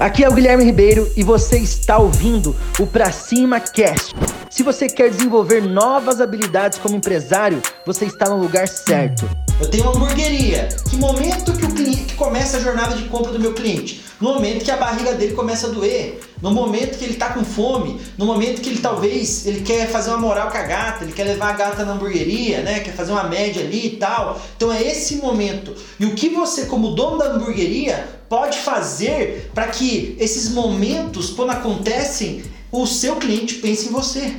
Aqui é o Guilherme Ribeiro e você está ouvindo o Pra Cima Cast. Se você quer desenvolver novas habilidades como empresário, você está no lugar certo. Eu tenho uma hamburgueria. Que momento que o cliente começa a jornada de compra do meu cliente? No momento que a barriga dele começa a doer, no momento que ele está com fome, no momento que ele talvez ele quer fazer uma moral com a gata, ele quer levar a gata na hamburgueria, né? Quer fazer uma média ali e tal. Então é esse momento. E o que você, como dono da hamburgueria, pode fazer para que esses momentos, quando acontecem, o seu cliente pense em você?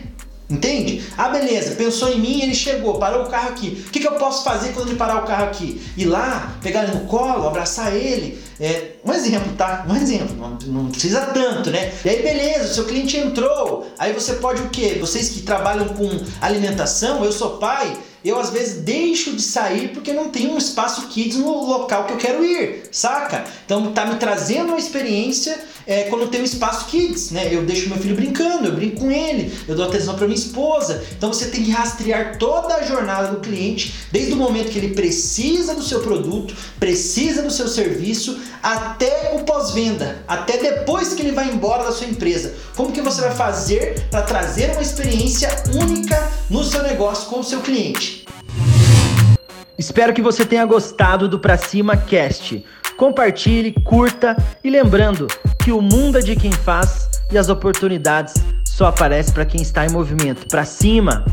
Entende? Ah, beleza, pensou em mim, ele chegou, parou o carro aqui. O que, que eu posso fazer quando ele parar o carro aqui? Ir lá, pegar ele no colo, abraçar ele. É, um exemplo, tá? Um exemplo, não, não, precisa tanto, né? E aí, beleza, o seu cliente entrou. Aí você pode o quê? Vocês que trabalham com alimentação, eu sou pai, eu às vezes deixo de sair porque não tem um espaço kids no local que eu quero ir, saca? Então tá me trazendo uma experiência é, quando tem um espaço kids, né? Eu deixo meu filho brincando, eu brinco com ele, eu dou atenção para minha esposa. Então você tem que rastrear toda a jornada do cliente, desde o momento que ele precisa do seu produto, precisa do seu serviço, até o pós-venda, até depois que ele vai embora da sua empresa. Como que você vai fazer para trazer uma experiência única no seu negócio com o seu cliente? Espero que você tenha gostado do Pra Cima Cast. Compartilhe, curta e lembrando que o mundo é de quem faz e as oportunidades só aparecem para quem está em movimento. Para cima!